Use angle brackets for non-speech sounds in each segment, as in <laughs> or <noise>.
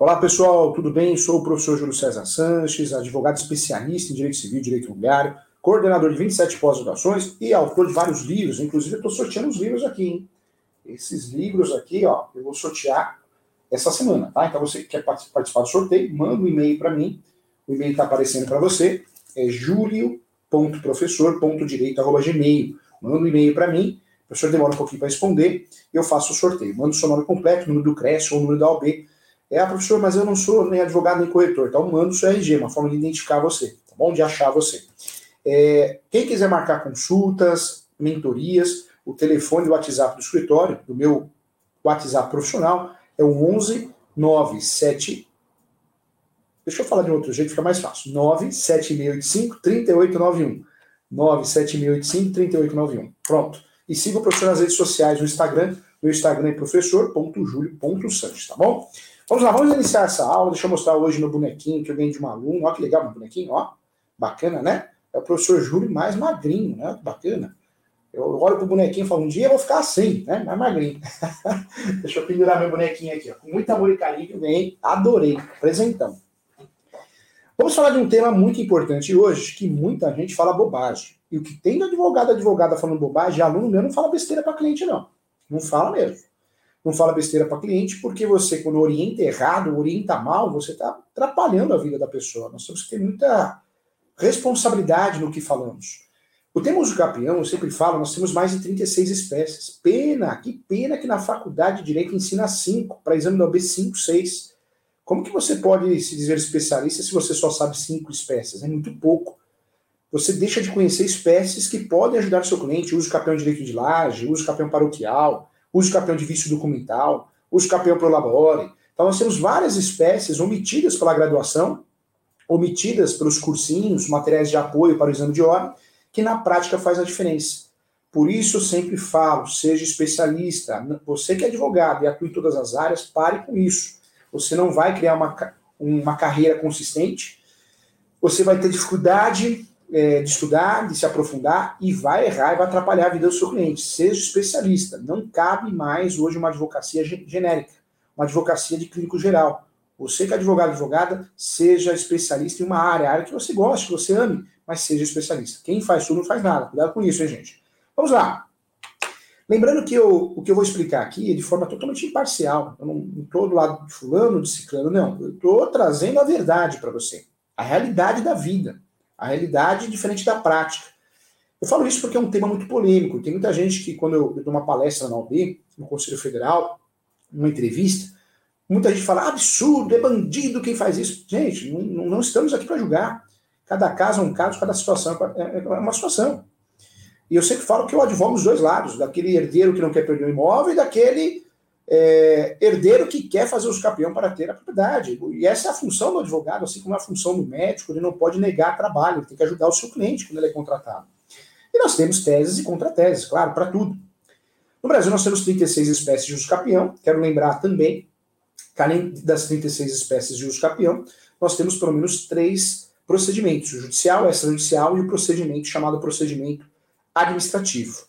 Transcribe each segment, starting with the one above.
Olá pessoal, tudo bem? Sou o professor Júlio César Sanches, advogado especialista em direito civil e direito imobiliário, coordenador de 27 pós-graduações e autor de vários livros. Inclusive, eu estou sorteando os livros aqui, hein? Esses livros aqui, ó, eu vou sortear essa semana, tá? Então, você que quer participar do sorteio, manda um e-mail para mim. O e-mail está aparecendo para você, é julio.professor.direito.gmail. Manda um e-mail para mim, o professor demora um pouquinho para responder, eu faço o sorteio. Manda o seu nome completo, número do CRES ou número da OB é, professor, mas eu não sou nem advogado nem corretor. Então, manda o seu RG, uma forma de identificar você, tá bom? De achar você. É, quem quiser marcar consultas, mentorias, o telefone e o WhatsApp do escritório, do meu WhatsApp profissional, é o 11 97. Deixa eu falar de outro jeito, fica mais fácil. 97685 3891. 97685 3891. Pronto. E siga o professor nas redes sociais, no Instagram. Meu Instagram é professor.julio.santos, tá bom? Vamos lá, vamos iniciar essa aula. Deixa eu mostrar hoje meu bonequinho que eu ganhei de um aluno. Olha que legal meu bonequinho, ó. Bacana, né? É o professor Júlio mais magrinho, né? Bacana. Eu olho pro bonequinho e falo, um dia eu vou ficar assim, né? Mais magrinho. <laughs> Deixa eu pendurar meu bonequinho aqui, ó. Com muito amor e carinho, vem. Adorei. Presentão. Vamos falar de um tema muito importante hoje, que muita gente fala bobagem. E o que tem de advogado, advogada falando bobagem, aluno meu não fala besteira para cliente, não. Não fala mesmo não fala besteira para cliente, porque você, quando orienta errado, orienta mal, você está atrapalhando a vida da pessoa. Nós temos que ter muita responsabilidade no que falamos. O tema uso capião, eu sempre falo, nós temos mais de 36 espécies. Pena, que pena que na faculdade de Direito ensina 5, para exame da OB 5, 6. Como que você pode se dizer especialista se você só sabe 5 espécies? É muito pouco. Você deixa de conhecer espécies que podem ajudar o seu cliente. Uso capião de direito de laje, uso capião paroquial, uso campeão de vício documental, uso campeão pro labore. Então nós temos várias espécies omitidas pela graduação, omitidas pelos cursinhos, materiais de apoio para o exame de ordem, que na prática faz a diferença. Por isso eu sempre falo, seja especialista. Você que é advogado e atua em todas as áreas, pare com isso. Você não vai criar uma, uma carreira consistente, você vai ter dificuldade é, de estudar, de se aprofundar e vai errar e vai atrapalhar a vida do seu cliente. Seja especialista. Não cabe mais hoje uma advocacia genérica, uma advocacia de clínico geral. Você que é advogado, advogada, seja especialista em uma área, área que você goste, que você ame, mas seja especialista. Quem faz tudo não faz nada. Cuidado com isso, hein, gente? Vamos lá. Lembrando que eu, o que eu vou explicar aqui é de forma totalmente imparcial. Eu não estou do lado de fulano, de ciclano, não. Eu estou trazendo a verdade para você. A realidade da vida. A realidade é diferente da prática. Eu falo isso porque é um tema muito polêmico. Tem muita gente que, quando eu, dou uma palestra na OB, no Conselho Federal, numa entrevista, muita gente fala: absurdo, é bandido quem faz isso. Gente, não, não estamos aqui para julgar. Cada caso é um caso, cada situação é, é uma situação. E eu sempre falo que eu advogo os dois lados, daquele herdeiro que não quer perder o imóvel e daquele é, herdeiro que quer fazer os capião para ter a propriedade. E essa é a função do advogado, assim como é a função do médico, ele não pode negar trabalho, ele tem que ajudar o seu cliente quando ele é contratado. E nós temos teses e contrateses, claro, para tudo. No Brasil nós temos 36 espécies de uso capião, quero lembrar também além das 36 espécies de uso capião, nós temos pelo menos três procedimentos, o judicial, extrajudicial e o procedimento chamado procedimento administrativo.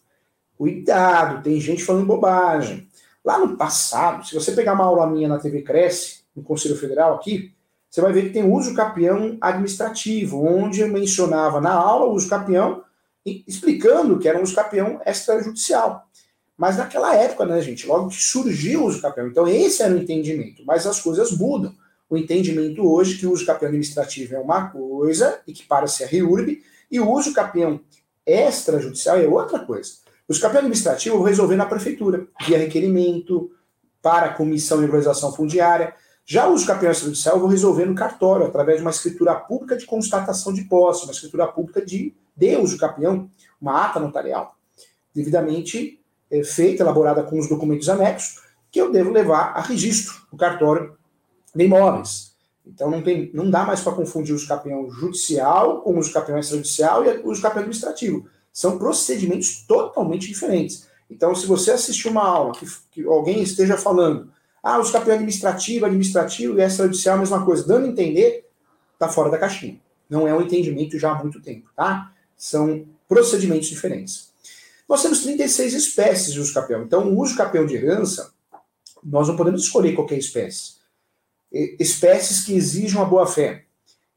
Cuidado, tem gente falando bobagem. Lá no passado, se você pegar uma aula minha na TV Cresce, no Conselho Federal aqui, você vai ver que tem uso capião administrativo, onde eu mencionava na aula o uso capião, explicando que era um uso capião extrajudicial. Mas naquela época, né, gente, logo que surgiu o uso capião. Então, esse era o entendimento. Mas as coisas mudam. O entendimento hoje que o uso capião administrativo é uma coisa, e que para ser a REURB, e o uso capião extrajudicial é outra coisa. O escapel administrativo eu vou resolver na prefeitura, via requerimento, para a comissão de regularização fundiária. Já o uso campeão extrajudicial eu vou resolver no cartório, através de uma escritura pública de constatação de posse, uma escritura pública de, de uso campeão, uma ata notarial, devidamente é, feita, elaborada com os documentos anexos, que eu devo levar a registro no cartório de imóveis. Então não, tem, não dá mais para confundir o campeão judicial com o campeão extrajudicial e o campeão administrativo. São procedimentos totalmente diferentes. Então, se você assistir uma aula que, que alguém esteja falando, ah, os campeões administrativo, administrativo e extrajudicial, a mesma coisa, dando a entender, está fora da caixinha. Não é um entendimento já há muito tempo, tá? São procedimentos diferentes. Nós temos 36 espécies de uso capião. Então, o uso capião de herança, nós não podemos escolher qualquer espécie. espécies que exijam a boa-fé,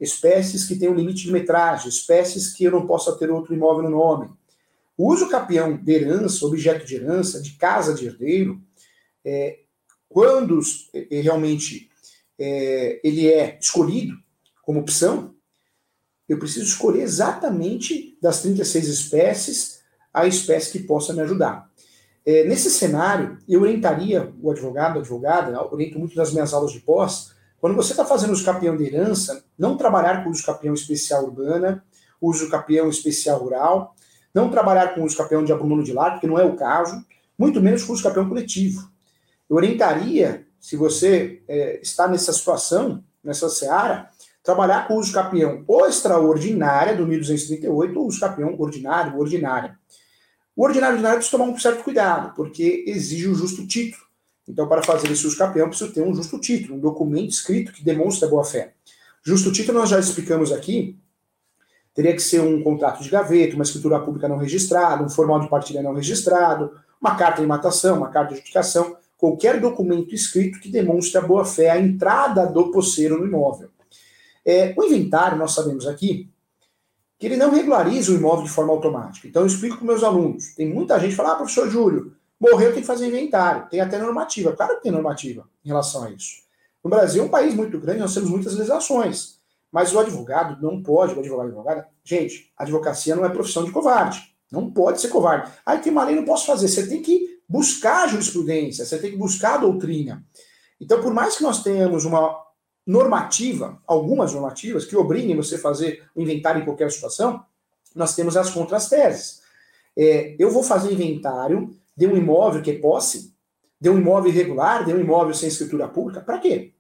espécies que têm um limite de metragem, espécies que eu não possa ter outro imóvel no nome. O uso capião de herança, objeto de herança, de casa de herdeiro, é, quando é, realmente é, ele é escolhido como opção, eu preciso escolher exatamente das 36 espécies a espécie que possa me ajudar. É, nesse cenário, eu orientaria o advogado, a advogada, oriento muito nas minhas aulas de pós, quando você está fazendo uso capião de herança, não trabalhar com uso capião especial urbana, uso capião especial rural, não trabalhar com uso capião de abandono de lar, porque não é o caso, muito menos com uso capião coletivo. Eu orientaria, se você é, está nessa situação, nessa seara, trabalhar com uso capião ou extraordinária do 1238 ou uso capião ordinário, ordinária. O ordinário ordinário precisa tomar um certo cuidado, porque exige um justo título. Então, para fazer esse uso capião, precisa ter um justo título, um documento escrito que demonstre a boa-fé. Justo título nós já explicamos aqui, teria que ser um contrato de gaveta, uma escritura pública não registrada, um formal de partilha não registrado, uma carta de matação, uma carta de adjudicação, qualquer documento escrito que demonstre a boa-fé, a entrada do posseiro no imóvel. É, o inventário, nós sabemos aqui, que ele não regulariza o imóvel de forma automática. Então eu explico para meus alunos. Tem muita gente que fala, ah, professor Júlio, morreu, tem que fazer inventário. Tem até normativa. Claro que tem normativa em relação a isso. No Brasil é um país muito grande, nós temos muitas legislações. Mas o advogado não pode, o advogado advogada, gente, advocacia não é profissão de covarde. Não pode ser covarde. Aí tem uma lei, não posso fazer. Você tem que buscar a jurisprudência, você tem que buscar a doutrina. Então, por mais que nós tenhamos uma normativa, algumas normativas, que obriguem você a fazer o inventário em qualquer situação, nós temos as contras-teses. É, eu vou fazer inventário de um imóvel que é posse, de um imóvel irregular, de um imóvel sem escritura pública, para quê?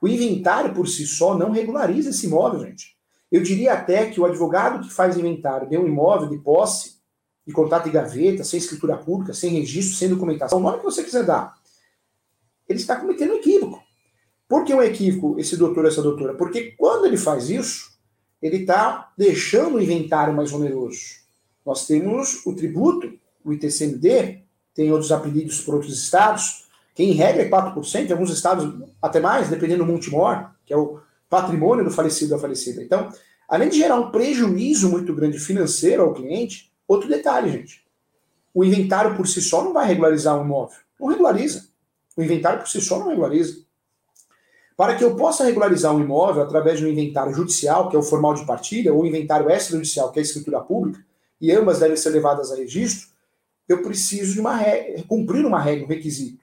O inventário por si só não regulariza esse imóvel, gente. Eu diria até que o advogado que faz inventário de um imóvel de posse, de contato de gaveta, sem escritura pública, sem registro, sem documentação, o nome que você quiser dar, ele está cometendo um equívoco. Por que um equívoco, esse doutor, essa doutora? Porque quando ele faz isso, ele está deixando o inventário mais oneroso. Nós temos o tributo, o ITCMD, tem outros apelidos por outros estados, que em regra é 4%, em alguns estados até mais, dependendo do multimor, que é o patrimônio do falecido da falecida. Então, além de gerar um prejuízo muito grande financeiro ao cliente, outro detalhe, gente. O inventário por si só não vai regularizar o imóvel. Não regulariza. O inventário por si só não regulariza. Para que eu possa regularizar um imóvel através de um inventário judicial, que é o formal de partilha, ou inventário extrajudicial, que é a escritura pública, e ambas devem ser levadas a registro, eu preciso de uma regra, cumprir uma regra, um requisito,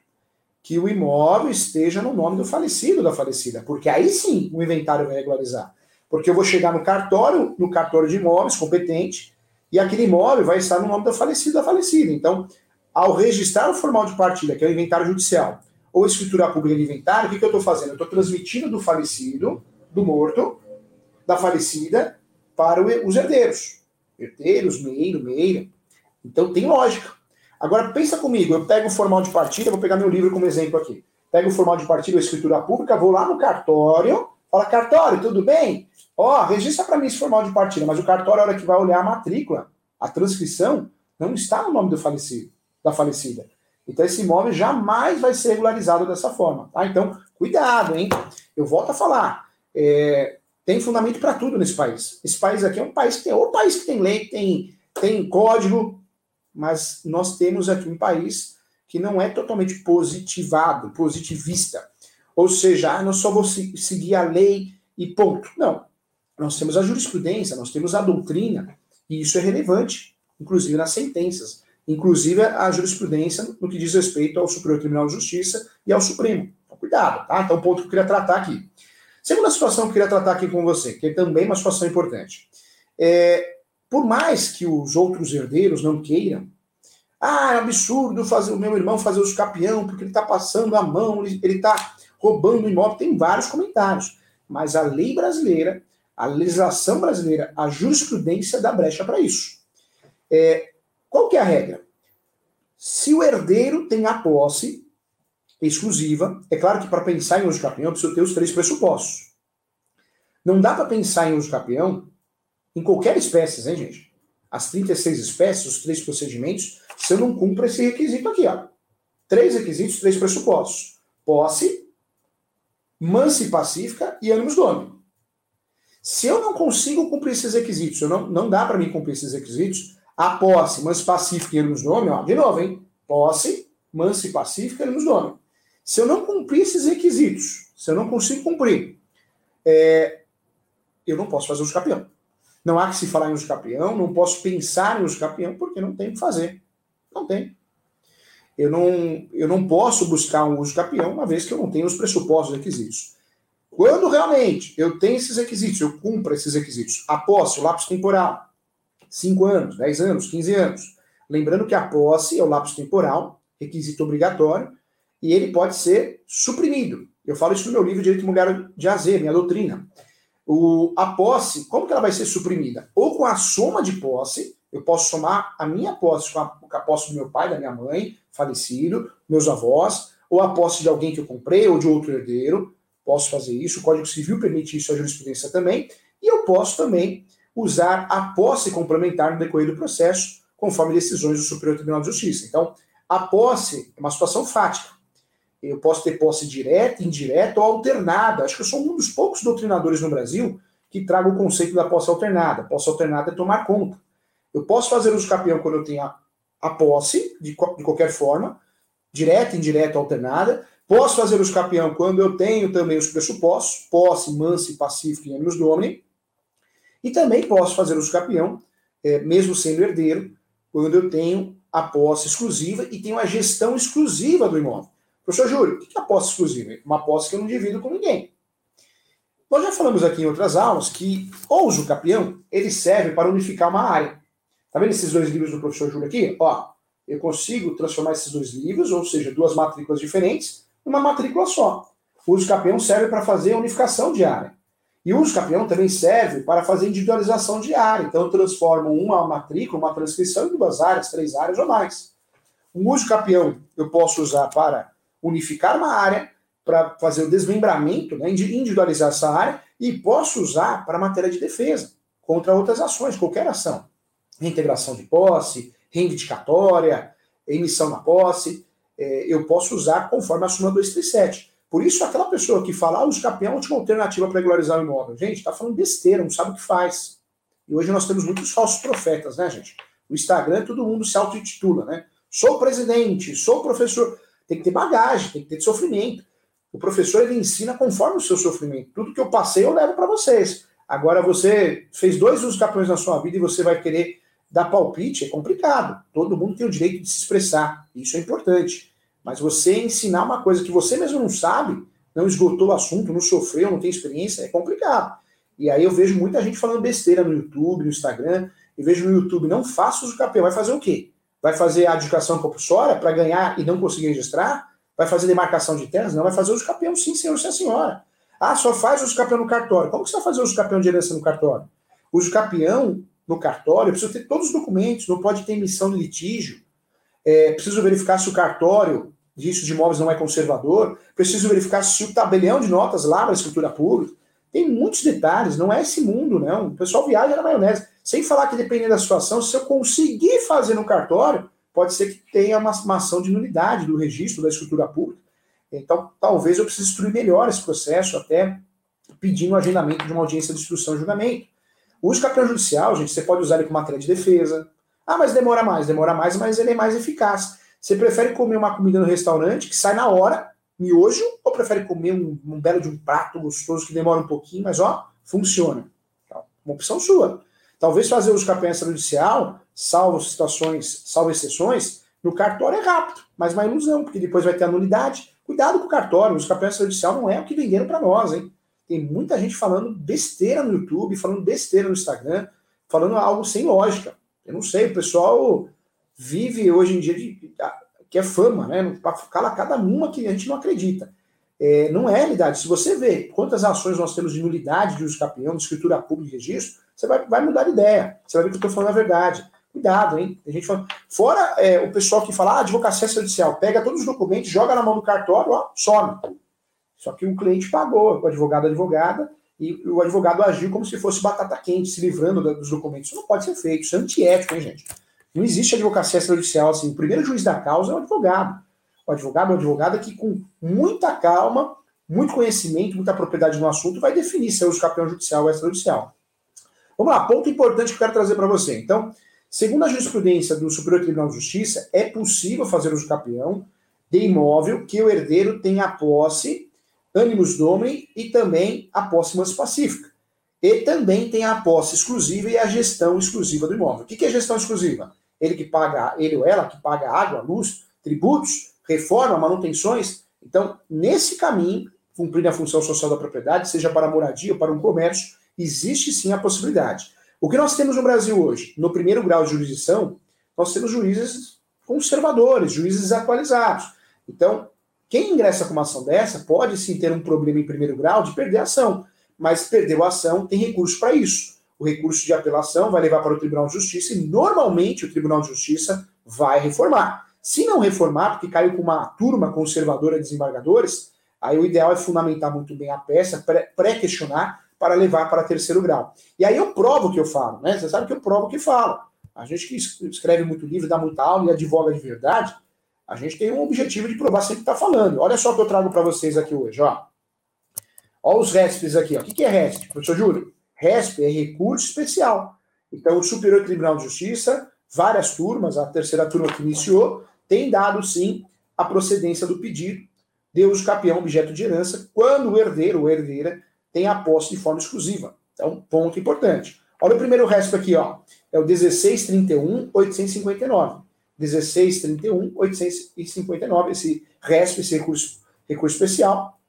que o imóvel esteja no nome do falecido ou da falecida, porque aí sim o inventário vai regularizar. Porque eu vou chegar no cartório, no cartório de imóveis competente, e aquele imóvel vai estar no nome do falecido ou da falecida. Então, ao registrar o formal de partilha, que é o inventário judicial, ou escritura pública de inventário, o que, que eu estou fazendo? Eu estou transmitindo do falecido, do morto, da falecida, para os herdeiros. Herdeiros, meiro, meira. Então tem lógica. Agora pensa comigo, eu pego o formal de partida, vou pegar meu livro como exemplo aqui. Pego o formal de partida ou escritura pública, vou lá no cartório, fala, cartório, tudo bem? Ó, oh, registra para mim esse formal de partida, mas o cartório, a hora que vai olhar a matrícula, a transcrição, não está no nome do falecido, da falecida. Então esse imóvel jamais vai ser regularizado dessa forma. Tá? Então, cuidado, hein? Eu volto a falar. É, tem fundamento para tudo nesse país. Esse país aqui é um país que tem, ou país que tem lei, tem, tem código, mas nós temos aqui um país que não é totalmente positivado, positivista. Ou seja, ah, não só vou seguir a lei e ponto. Não. Nós temos a jurisprudência, nós temos a doutrina, e isso é relevante, inclusive nas sentenças inclusive a jurisprudência no que diz respeito ao Superior Tribunal de Justiça e ao Supremo. Então, cuidado, tá? Então, ponto que eu queria tratar aqui. Segunda situação que eu queria tratar aqui com você, que é também uma situação importante. É, por mais que os outros herdeiros não queiram, ah, é absurdo fazer o meu irmão fazer os capião, porque ele está passando a mão, ele está roubando o imóvel. Tem vários comentários. Mas a lei brasileira, a legislação brasileira, a jurisprudência dá brecha para isso. É, qual que é a regra? Se o herdeiro tem a posse exclusiva, é claro que para pensar em uso capião eu preciso ter os três pressupostos. Não dá para pensar em uso capião em qualquer espécie, hein, gente? As 36 espécies, os três procedimentos, se eu não cumpro esse requisito aqui, ó. Três requisitos, três pressupostos. Posse, mansa e pacífica e ânimos domini. Se eu não consigo cumprir esses requisitos, eu não, não dá para mim cumprir esses requisitos, a posse, mansa e pacífica e ânimos domini, ó, de novo, hein? Posse, mansa e pacífica e ânimos domini. Se eu não cumprir esses requisitos, se eu não consigo cumprir, é, eu não posso fazer uso campeão. Não há que se falar em uso campeão, não posso pensar em uso campeão, porque não tem o que fazer. Não tem. Eu não, eu não posso buscar um uso campeão, uma vez que eu não tenho os pressupostos requisitos. Quando realmente eu tenho esses requisitos, eu cumpro esses requisitos, a posse, o lapso temporal, 5 anos, 10 anos, 15 anos. Lembrando que a posse é o lapso temporal, requisito obrigatório, e ele pode ser suprimido. Eu falo isso no meu livro Direito Imobiliário de AZ, minha doutrina. O, a posse, como que ela vai ser suprimida? Ou com a soma de posse, eu posso somar a minha posse com a, com a posse do meu pai, da minha mãe, falecido, meus avós, ou a posse de alguém que eu comprei, ou de outro herdeiro. Posso fazer isso, o Código Civil permite isso, a jurisprudência também. E eu posso também usar a posse complementar no decorrer do processo, conforme decisões do Superior Tribunal de Justiça. Então, a posse é uma situação fática. Eu posso ter posse direta, indireta ou alternada. Acho que eu sou um dos poucos doutrinadores no Brasil que traga o conceito da posse alternada. Posse alternada é tomar conta. Eu posso fazer uso campeão quando eu tenho a, a posse, de, de, qualquer forma, direta, indireta, alternada. Posso fazer uso campeão quando eu tenho também os pressupostos, posse, mansa e pacífico em ambos domini. E também posso fazer uso campeão, é, mesmo sendo herdeiro, quando eu tenho a posse exclusiva e tenho a gestão exclusiva do imóvel. Professor Júlio, o que é a posse exclusiva? Uma posse que eu não divido com ninguém. Nós já falamos aqui em outras aulas que o uso campeão ele serve para unificar uma área. Tá vendo esses dois livros do professor Júlio aqui? Ó, eu consigo transformar esses dois livros, ou seja, duas matrículas diferentes, numa matrícula só. O uso campeão serve para fazer a unificação de área. E o uso campeão também serve para fazer individualização de área. Então eu transformo uma matrícula, uma transcrição em duas áreas, três áreas ou mais. O uso campeão eu posso usar para unificar uma área, para fazer o desmembramento, né, individualizar essa área, e posso usar para matéria de defesa, contra outras ações, qualquer ação reintegração de posse, reivindicatória, emissão na posse, é, eu posso usar conforme a súmula 237. Por isso, aquela pessoa que fala, ah, o escape é a última alternativa para regularizar o imóvel. Gente, está falando besteira, não sabe o que faz. E hoje nós temos muitos falsos profetas, né, gente? O Instagram, todo mundo se auto-intitula, né? Sou presidente, sou professor. Tem que ter bagagem, tem que ter sofrimento. O professor, ele ensina conforme o seu sofrimento. Tudo que eu passei, eu levo para vocês. Agora, você fez dois usos campeões na sua vida e você vai querer dar palpite é complicado. Todo mundo tem o direito de se expressar. Isso é importante. Mas você ensinar uma coisa que você mesmo não sabe, não esgotou o assunto, não sofreu, não tem experiência, é complicado. E aí eu vejo muita gente falando besteira no YouTube, no Instagram, e vejo no YouTube, não faça uso campeão. Vai fazer o quê? Vai fazer a adjudicação compulsória para ganhar e não conseguir registrar? Vai fazer demarcação de terras? Não, vai fazer uso campeão sim, senhor, sim, senhora. Ah, só faz uso campeão no cartório. Como que você vai fazer uso campeão de herança no cartório? O uso campeão no cartório, eu preciso ter todos os documentos, não pode ter emissão de litígio, é, preciso verificar se o cartório disso de imóveis não é conservador, preciso verificar se o tabelião de notas lá na escritura pública. Tem muitos detalhes, não é esse mundo, não. O pessoal viaja na maionese. Sem falar que, dependendo da situação, se eu conseguir fazer no cartório, pode ser que tenha uma, uma ação de nulidade do registro da escritura pública. Então, talvez eu precise instruir melhor esse processo, até pedindo o agendamento de uma audiência de instrução e julgamento. O uso judicial, gente, você pode usar ele como matéria de defesa. Ah, mas demora mais, demora mais, mas ele é mais eficaz. Você prefere comer uma comida no restaurante que sai na hora, miojo, ou prefere comer um, um belo de um prato gostoso que demora um pouquinho, mas ó, funciona? Então, uma opção sua. Talvez fazer uso campeão judicial, salvo situações, salvo exceções, no cartório é rápido, mas uma ilusão, porque depois vai ter a nulidade. Cuidado com o cartório, o campeão judicial não é o que venderam para nós, hein? Tem muita gente falando besteira no YouTube, falando besteira no Instagram, falando algo sem lógica. Eu não sei, o pessoal vive hoje em dia de, que é fama, né? Cala cada uma que a gente não acredita. É, não é realidade. Se você vê quantas ações nós temos de nulidade de uso campeão, de escritura pública e registro, você vai, vai mudar de ideia. Você vai ver que eu estou falando a verdade. Cuidado, hein? Tem gente falando. Fora é, o pessoal que fala, ah, advocacia judicial, pega todos os documentos, joga na mão do cartório, ó, some. Só que o cliente pagou, o advogado advogada, e o advogado agiu como se fosse batata quente, se livrando dos documentos. Isso não pode ser feito, isso é antiético, hein, gente? Não existe advocacia extrajudicial assim. O primeiro juiz da causa é o advogado. O advogado é o advogado que, com muita calma, muito conhecimento, muita propriedade no assunto, vai definir se é uso campeão judicial ou extrajudicial. Vamos lá, ponto importante que eu quero trazer para você. Então, segundo a jurisprudência do Superior Tribunal de Justiça, é possível fazer uso campeão de imóvel que o herdeiro tenha posse, ânimos domini e também a posse mais pacífica. E também tem a posse exclusiva e a gestão exclusiva do imóvel. O que é gestão exclusiva? Ele que paga, ele ou ela que paga água, luz, tributos, reforma, manutenções. Então, nesse caminho, cumprir a função social da propriedade, seja para moradia ou para um comércio, existe sim a possibilidade. O que nós temos no Brasil hoje? No primeiro grau de jurisdição, nós temos juízes conservadores, juízes desatualizados. Então, quem ingressa com uma ação dessa pode sim ter um problema em primeiro grau de perder a ação mas perdeu a ação, tem recurso para isso. O recurso de apelação vai levar para o Tribunal de Justiça e normalmente o Tribunal de Justiça vai reformar. Se não reformar, porque caiu com uma turma conservadora de desembargadores, aí o ideal é fundamentar muito bem a peça, pré-questionar, para levar para terceiro grau. E aí eu provo o que eu falo, né? Você sabe que eu provo o que falo. A gente que escreve muito livro, dá muita aula e advoga de verdade, a gente tem um objetivo de provar sempre que está falando. Olha só o que eu trago para vocês aqui hoje, ó. Olha os RESPs aqui. Ó. O que é RESP, professor Júlio? RESP é recurso especial. Então, o Superior Tribunal de Justiça, várias turmas, a terceira turma que iniciou, tem dado sim a procedência do pedido de uso capião objeto de herança quando o herdeiro ou herdeira tem a posse de forma exclusiva. Então, ponto importante. Olha o primeiro RESP aqui, ó. É o 1631-859. 1631-859, esse RESP, esse recurso, recurso especial,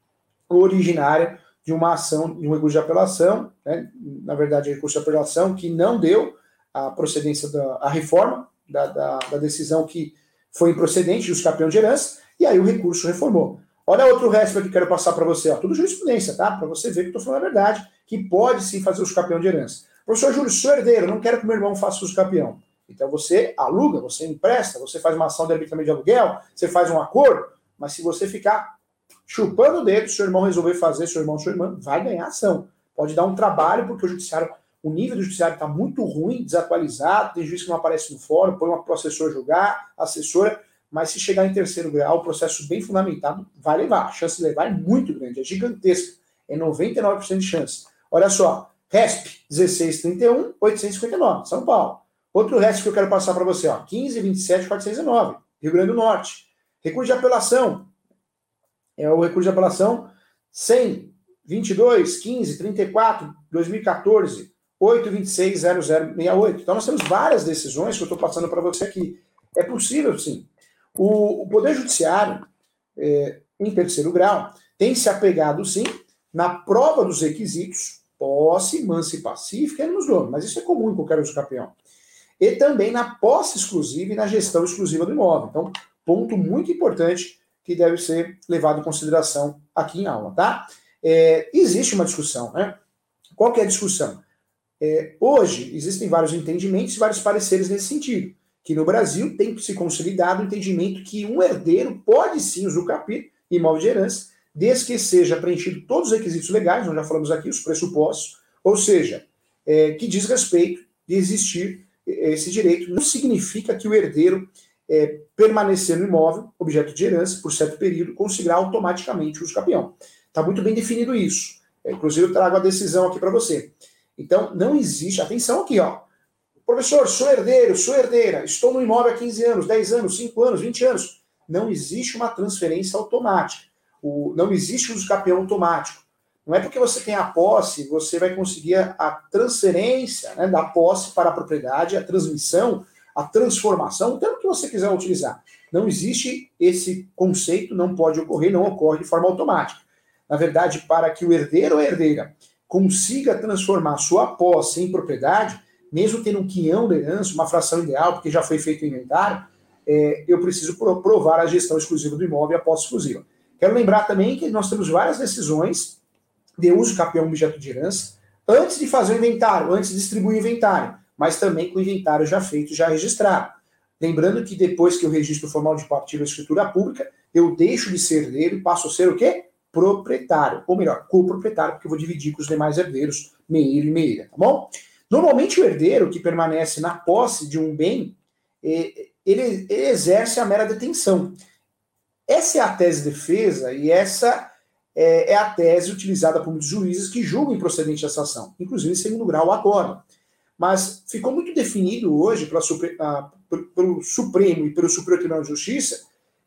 originária de uma ação, de um recurso de apelação, né, na verdade, recurso de apelação que não deu a procedência da a reforma da, da, da, decisão que foi improcedente, dos campeão de herança, e aí o recurso reformou. Olha outro resto que quero passar para você, ó, tudo jurisprudência, tá? Para você ver que estou falando a verdade, que pode sim fazer os campeão de herança. Professor Júlio, sou herdeiro, não quero que meu irmão faça os campeão. Então você aluga, você empresta, você faz uma ação de arbitramento de aluguel, você faz um acordo, mas se você ficar chupando o dedo, seu irmão resolver fazer, seu irmão, sua irmã, vai ganhar ação. Pode dar um trabalho, porque o judiciário, o nível do judiciário está muito ruim, desatualizado, tem juiz que não aparece no fórum, põe uma processor julgar, assessora, mas se chegar em terceiro grau, o processo bem fundamentado vai levar. A chance de levar é muito grande, é gigantesca. É 99% de chance. Olha só, RESP 1631 859, São Paulo. Outro RESP que eu quero passar para você, ó, 15 27 409, Rio Grande do Norte. Recurso de apelação é o recurso de apelação 100, 22, 15, 34, 2014, 826 0068. Então nós temos várias decisões que eu estou passando para você aqui. É possível, sim. O, o Poder Judiciário, é, em terceiro grau, tem se apegado, sim, na prova dos requisitos, posse, mansa e pacífica, nos donos, mas isso é comum em qualquer uso campeão. E também na posse exclusiva e na gestão exclusiva do imóvel. Então, ponto muito importante que deve ser levado em consideração aqui em aula, tá? É, existe uma discussão, né? Qual que é a discussão? É, hoje existem vários entendimentos e vários pareceres nesse sentido. Que no Brasil tem se consolidado o entendimento que um herdeiro pode sim usucapir imóvel de herança, desde que seja preenchido todos os requisitos legais, nós já falamos aqui, os pressupostos, ou seja, é, que diz respeito de existir esse direito. Não significa que o herdeiro é, permanecer no imóvel, objeto de herança, por certo período, conseguirá automaticamente o uso capião. Está muito bem definido isso. É, inclusive, eu trago a decisão aqui para você. Então, não existe. Atenção aqui, ó. Professor, sou herdeiro, sou herdeira, estou no imóvel há 15 anos, 10 anos, 5 anos, 20 anos. Não existe uma transferência automática. O, não existe uso capião automático. Não é porque você tem a posse, você vai conseguir a transferência né, da posse para a propriedade, a transmissão a transformação, o termo que você quiser utilizar. Não existe esse conceito, não pode ocorrer, não ocorre de forma automática. Na verdade, para que o herdeiro ou herdeira consiga transformar sua posse em propriedade, mesmo tendo um quinhão de herança, uma fração ideal, porque já foi feito o inventário, é, eu preciso provar a gestão exclusiva do imóvel e a posse exclusiva. Quero lembrar também que nós temos várias decisões de uso capião objeto de herança antes de fazer o inventário, antes de distribuir o inventário mas também com o inventário já feito, já registrado. Lembrando que depois que eu registro formal de partilha de escritura pública, eu deixo de ser herdeiro e passo a ser o quê? Proprietário. Ou melhor, coproprietário, porque eu vou dividir com os demais herdeiros, meio e meia, tá bom? Normalmente o herdeiro que permanece na posse de um bem, ele, ele exerce a mera detenção. Essa é a tese de defesa e essa é é, é, a tese utilizada por muitos juízes que julgam improcedente essa ação, inclusive em segundo grau agora. Mas ficou muito definido hoje pelo Supremo e pelo Superior Tribunal de Justiça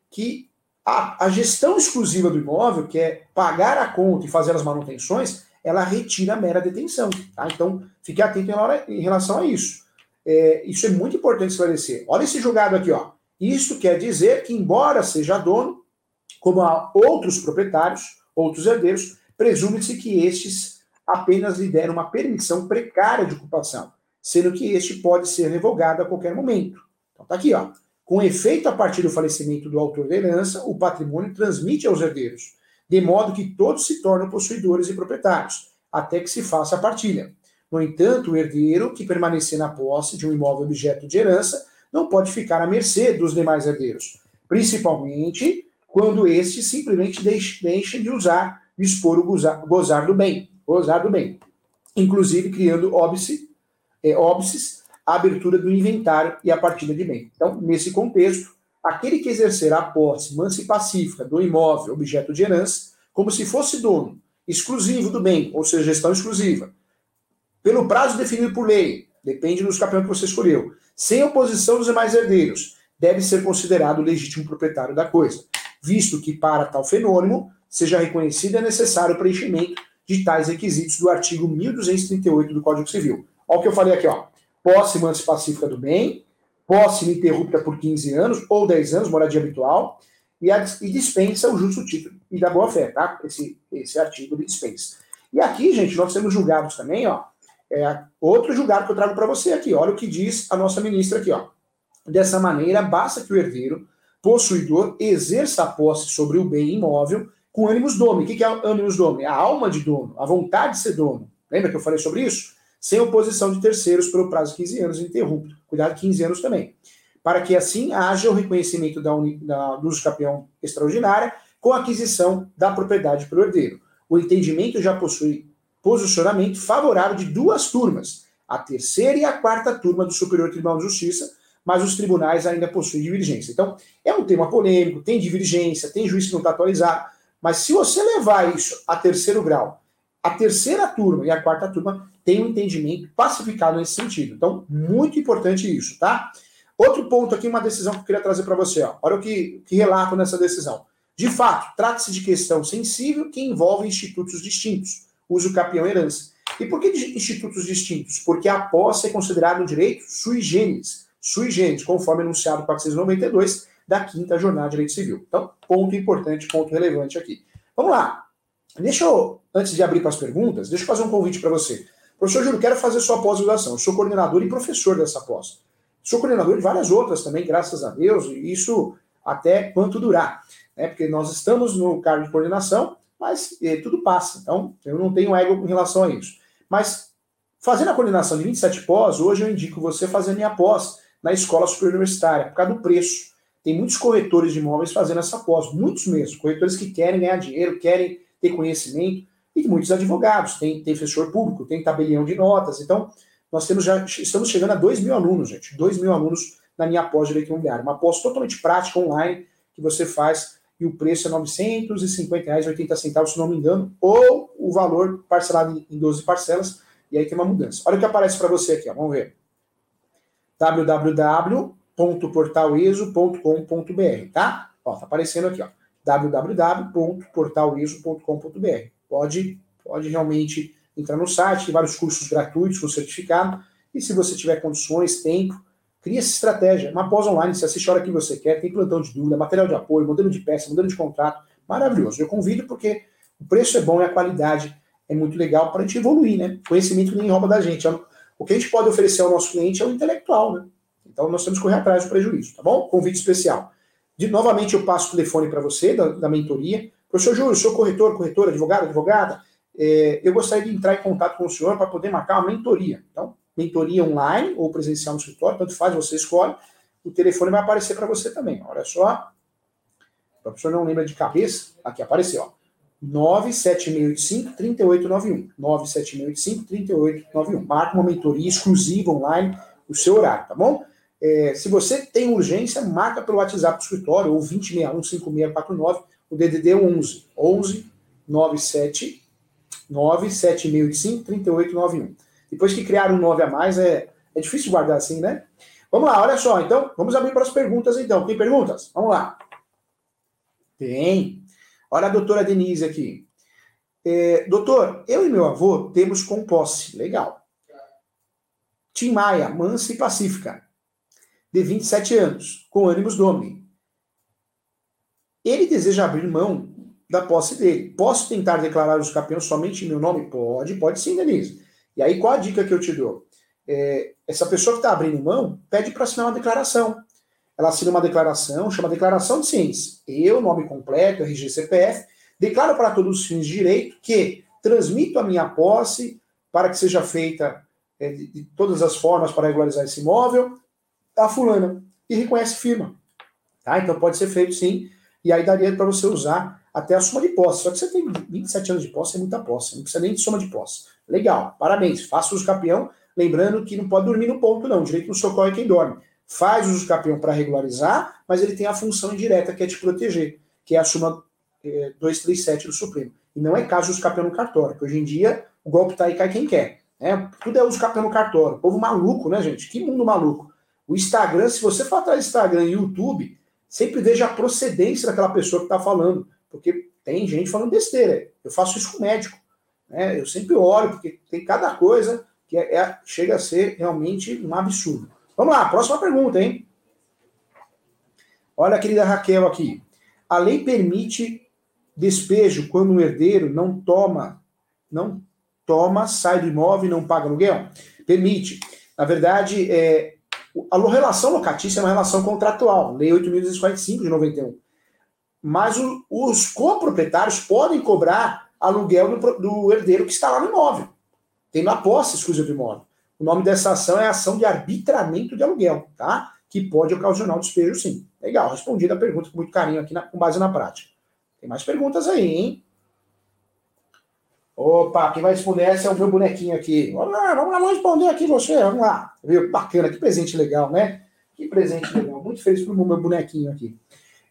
que a, a, gestão exclusiva do imóvel, que é pagar a conta e fazer as manutenções, ela retira a mera detenção. Tá? Então, fique atento em, em relação a isso. É, isso é muito importante esclarecer. Olha esse julgado aqui, ó. Isso quer dizer que, embora seja dono, como há outros proprietários, outros herdeiros, presume-se que estes apenas lhe deram uma permissão precária de ocupação, sendo que este pode ser revogado a qualquer momento. Então tá aqui, ó. Com efeito a partir do falecimento do autor da herança, o patrimônio transmite aos herdeiros, de modo que todos se tornam possuidores e proprietários, até que se faça a partilha. No entanto, o herdeiro que permanecer na posse de um imóvel objeto de herança não pode ficar à mercê dos demais herdeiros, principalmente quando estes simplesmente deixem de usar, dispor o gozar, gozar do bem, gozar do bem, inclusive criando óbice, é, óbices a abertura do inventário e a partida de bem. Então, nesse contexto, aquele que exercer a posse mansa e pacífica do imóvel objeto de herança, como se fosse dono exclusivo do bem, ou seja, gestão exclusiva, pelo prazo definido por lei, depende dos campeões que você escolheu, sem oposição dos demais herdeiros, deve ser considerado legítimo proprietário da coisa, visto que para tal fenômeno seja reconhecido é necessário o preenchimento de tais requisitos do artigo 1238 do Código Civil. Olha o que eu falei aqui, ó posse mansa pacífica do bem, posse ininterrupta por 15 anos ou 10 anos, moradia habitual, e, a, e dispensa o justo título e da boa-fé, tá? Esse, esse artigo de dispensa. E aqui, gente, nós temos julgados também, ó, é, outro julgado que eu trago para você aqui, olha o que diz a nossa ministra aqui, ó. Dessa maneira, basta que o herdeiro, possuidor, exerça a posse sobre o bem imóvel com ânimos dono. O que é ânimos? É a alma de dono, a vontade de ser dono. Lembra que eu falei sobre isso? Sem oposição de terceiros pelo prazo de 15 anos interrupto. Cuidado, 15 anos também. Para que assim haja o reconhecimento da, uni, da, do uso campeão extraordinária com a aquisição da propriedade pelo herdeiro. O entendimento já possui posicionamento favorável de duas turmas, a terceira e a quarta turma do Superior Tribunal de Justiça, mas os tribunais ainda possuem divergência. Então, é um tema polêmico, tem divergência, tem juiz que não está atualizado, mas se você levar isso a terceiro grau, a terceira turma e a quarta turma tem um entendimento pacificado nesse sentido. Então, muito importante isso, tá? Outro ponto aqui, uma decisão que eu queria trazer para você. Ó. Olha o que, que relato nessa decisão. De fato, trata-se de questão sensível que envolve institutos distintos, uso capião herança. E por que institutos distintos? Porque a posse é considerada um direito sui generis, sui generis, conforme anunciado 492 da quinta jornada de direito civil. Então, ponto importante, ponto relevante aqui. Vamos lá. Deixa eu, antes de abrir para as perguntas, deixa eu fazer um convite para você. Professor Júlio, quero fazer sua pós-graduação. Sou coordenador e professor dessa pós. Sou coordenador de várias outras também, graças a Deus, e isso até quanto durar. Né? Porque nós estamos no cargo de coordenação, mas é, tudo passa. Então, eu não tenho ego em relação a isso. Mas, fazendo a coordenação de 27 pós, hoje eu indico você fazer a minha pós na Escola Superior Universitária, por causa do preço. Tem muitos corretores de imóveis fazendo essa pós, muitos mesmo. Corretores que querem ganhar dinheiro, querem ter conhecimento e muitos advogados, tem, tem professor público, tem tabelião de notas. Então, nós temos já, estamos chegando a 2 mil alunos, gente. 2 mil alunos na minha pós direito imobiliário. Uma pós totalmente prática, online, que você faz, e o preço é R$ 950,80, se não me engano, ou o valor parcelado em 12 parcelas, e aí tem uma mudança. Olha o que aparece para você aqui, ó, vamos ver. www.portaleso.com.br, tá? Ó, tá aparecendo aqui, ó. www.portaleso.com.br pode, pode realmente entrar no site, tem vários cursos gratuitos com certificado, e se você tiver condições, tempo, cria essa estratégia. Uma pós online, você assiste a hora que você quer, tem plantão de dúvida, material de apoio, modelo de peça, modelo de contrato, maravilhoso. Eu convido porque o preço é bom e a qualidade é muito legal para a gente evoluir, né? Conhecimento nem rouba da gente. É o que a gente pode oferecer ao nosso cliente é o intelectual, né? Então nós temos que correr atrás do prejuízo, tá bom? Convite especial. De, novamente eu passo o telefone para você da, da mentoria, Professor Júlio, sou corretor, corretora, advogado, advogada. É, eu gostaria de entrar em contato com o senhor para poder marcar uma mentoria. Então, mentoria online ou presencial no escritório, tanto faz, você escolhe. O telefone vai aparecer para você também. Olha só. O professor não lembra de cabeça. Aqui apareceu, ó. 97685-3891. 97685-3891. Marca uma mentoria exclusiva online, o seu horário, tá bom? É, se você tem urgência, marca pelo WhatsApp do escritório ou 2061-5649 o DDD 11, 11 97 97685 3891. Depois que criaram um 9 a mais, é, é difícil guardar assim, né? Vamos lá, olha só. Então, vamos abrir para as perguntas, então. Tem perguntas? Vamos lá. Tem. Olha a doutora Denise aqui. É, doutor, eu e meu avô temos com posse. Legal. Tim Maia, mansa e pacífica. De 27 anos, com ânimos domini. Ele deseja abrir mão da posse dele. Posso tentar declarar os campeões somente em meu nome? Pode, pode sim, Denise. E aí, qual a dica que eu te dou? É, essa pessoa que está abrindo mão pede para assinar uma declaração. Ela assina uma declaração, chama Declaração de Ciência. Eu, nome completo, RG CPF, declaro para todos os fins de direito que transmito a minha posse para que seja feita é, de, de todas as formas para regularizar esse imóvel a fulana. E reconhece firma. Tá? Então pode ser feito sim. E aí daria para você usar até a soma de posse. Só que você tem 27 anos de posse, é muita posse. Não precisa nem de soma de posse. Legal, parabéns. Faça uso campeão. Lembrando que não pode dormir no ponto, não. O direito não socorre quem dorme. Faz uso campeão para regularizar, mas ele tem a função indireta que é te proteger, que é a suma é, 237 do Supremo. E não é caso de uso campeão no cartório, porque hoje em dia o golpe tá aí cai quem quer. Né? Tudo é uso campeão no cartório. Povo maluco, né, gente? Que mundo maluco. O Instagram, se você for atrás do Instagram e YouTube, sempre veja a procedência daquela pessoa que está falando. Porque tem gente falando besteira. Eu faço isso com médico. Né? Eu sempre olho, porque tem cada coisa que é, é, chega a ser realmente um absurdo. Vamos lá, próxima pergunta, hein? Olha querida Raquel aqui. A lei permite despejo quando um herdeiro não toma, não toma, sai do imóvel e não paga aluguel? Permite. Na verdade, é, a relação locatícia é uma relação contratual, Lei 8.245 de 91 mas o, os coproprietários podem cobrar aluguel do, do, herdeiro que está lá no imóvel, tendo a posse exclusiva do imóvel. O nome dessa ação é ação de arbitramento de aluguel, tá? Que pode ocasionar o despejo, sim. Legal, respondida a pergunta com muito carinho aqui na, com base na prática. Tem mais perguntas aí, hein? Opa, quem vai responder essa é o meu bonequinho aqui. Vamos lá, vamos lá, vamos responder aqui você, vamos lá. Viu? Bacana, que presente legal, né? Que presente legal. Muito feliz pelo meu bonequinho aqui.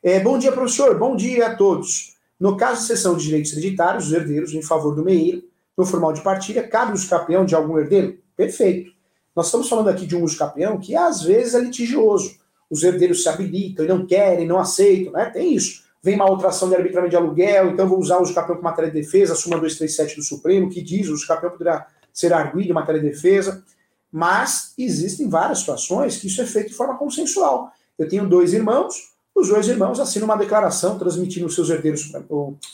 É, bom dia, professor. Bom dia a todos. No caso de cessão de direitos hereditários, os herdeiros em favor do meio, no formal de partilha, cabe o uso capião de algum herdeiro? Perfeito. Nós estamos falando aqui de um uso capião que às vezes é litigioso. Os herdeiros se habilitam e não querem, não aceitam, né? Tem isso. Vem uma outra ação de arbitramento de aluguel, então vou usar o capião com matéria de defesa, a súmula 237 do Supremo, que diz o uso capião poderá ser arguido em matéria de defesa. Mas existem várias situações que isso é feito de forma consensual. Eu tenho dois irmãos, os dois irmãos assinam uma declaração transmitindo seus herdeiros,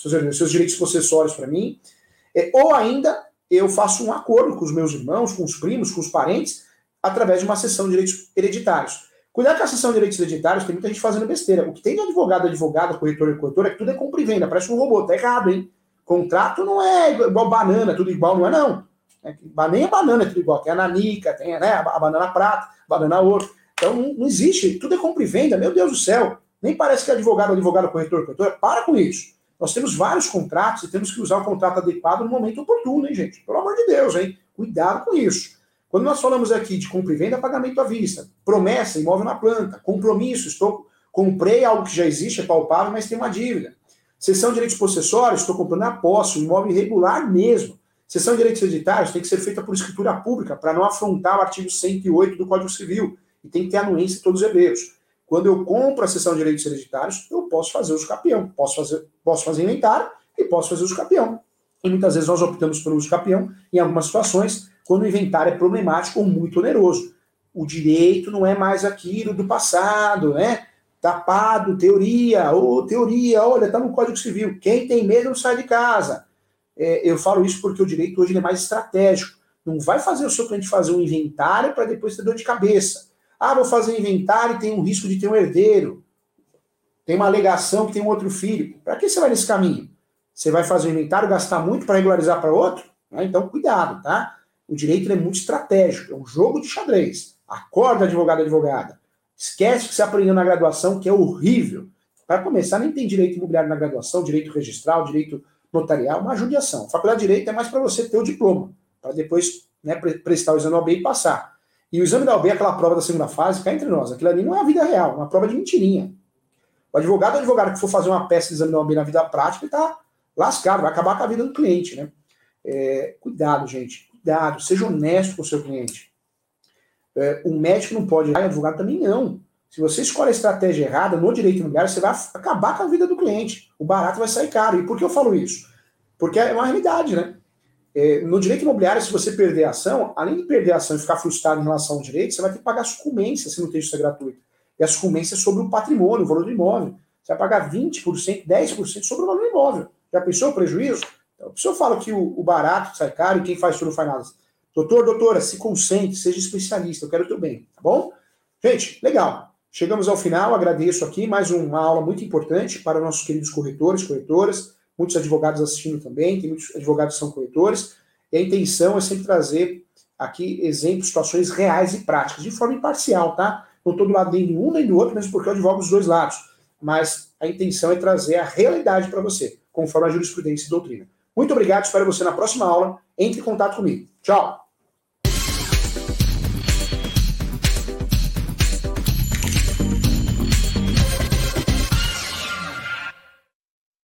seus, herdeiros, seus direitos possessórios para mim, é, ou ainda eu faço um acordo com os meus irmãos, com os primos, com os parentes, através de uma sessão de direitos hereditários. Cuidado com a sessão de direitos hereditários, tem muita gente fazendo besteira. O que tem de advogado, advogada, corretor e corretor é que tudo é compra e venda, parece um robô, tá errado, hein? Contrato não é igual banana, tudo igual, não é não. É, nem a banana é tudo igual, tem a nanica, tem né, a banana prata, banana ouro. Então não, não existe, tudo é compra e venda, meu Deus do céu. Nem parece que é advogado, advogado, corretor, corretor. Para com isso. Nós temos vários contratos e temos que usar o contrato adequado no momento oportuno, hein, gente? Pelo amor de Deus, hein? Cuidado com isso. Quando nós falamos aqui de compra e venda, pagamento à vista, promessa, imóvel na planta, compromisso, estou comprei algo que já existe, é palpável, mas tem uma dívida. Sessão de direitos possessórios, estou comprando a posse, um imóvel irregular mesmo. Sessão de direitos hereditários tem que ser feita por escritura pública para não afrontar o artigo 108 do Código Civil e tem que ter anuência de todos os herdeiros. Quando eu compro a sessão de direitos hereditários, eu posso fazer uso capião. Posso fazer, posso fazer inventário e posso fazer uso capião. E muitas vezes nós optamos pelo uso em algumas situações, quando o inventário é problemático ou muito oneroso. O direito não é mais aquilo do passado, né? Tapado, teoria, ou teoria, olha, está no Código Civil. Quem tem medo não sai de casa. É, eu falo isso porque o direito hoje é mais estratégico. Não vai fazer o seu cliente fazer um inventário para depois ter dor de cabeça. Ah, vou fazer inventário e tem um risco de ter um herdeiro. Tem uma alegação que tem um outro filho. Para que você vai nesse caminho? Você vai fazer o inventário, gastar muito para regularizar para outro? Ah, então, cuidado, tá? O direito é muito estratégico, é um jogo de xadrez. Acorda, advogado, advogada. Esquece que você aprendeu na graduação, que é horrível. Para começar, nem tem direito imobiliário na graduação, direito registral, direito notarial, uma judiação. Faculdade de Direito é mais para você ter o diploma, para depois né, prestar o exame OAB e passar. E o exame da OB, aquela prova da segunda fase, cá entre nós, aquilo ali não é a vida real, é uma prova de mentirinha. O advogado, o advogado que for fazer uma peça de exame da OB na vida prática, ele está lascado, vai acabar com a vida do cliente, né? É, cuidado, gente, cuidado, seja honesto com o seu cliente. É, um médico não pode, ah, advogado também não. Se você escolhe a estratégia errada no direito imobiliário, você vai acabar com a vida do cliente. O barato vai sair caro. E por que eu falo isso? Porque é uma realidade, né? É, no direito imobiliário, se você perder a ação, além de perder a ação e ficar frustrado em relação ao direito, você vai ter que pagar sucumbência se não tem justiça gratuita. E a sucumbência é sobre o patrimônio, o valor do imóvel. Você vai pagar 20%, 10% sobre o valor do imóvel. Já pensou o prejuízo? Então, eu falo que o, o, barato sai caro e quem faz tudo faz nada. Doutor, doutora, se concentre, seja especialista, eu quero o teu bem, tá bom? Gente, legal. Chegamos ao final, agradeço aqui mais uma aula muito importante para nossos queridos corretores, corretoras, muitos advogados assistindo também, tem muitos advogados que são corretores, e a intenção é sempre trazer aqui exemplos, situações reais e práticas, de forma imparcial, tá? Não estou do lado nem de um nem do outro, mesmo porque eu advogo dos dois lados. Mas a intenção é trazer a realidade para você, conforme a jurisprudência e doutrina. Muito obrigado, espero você na próxima aula. Entre em contato comigo. Tchau!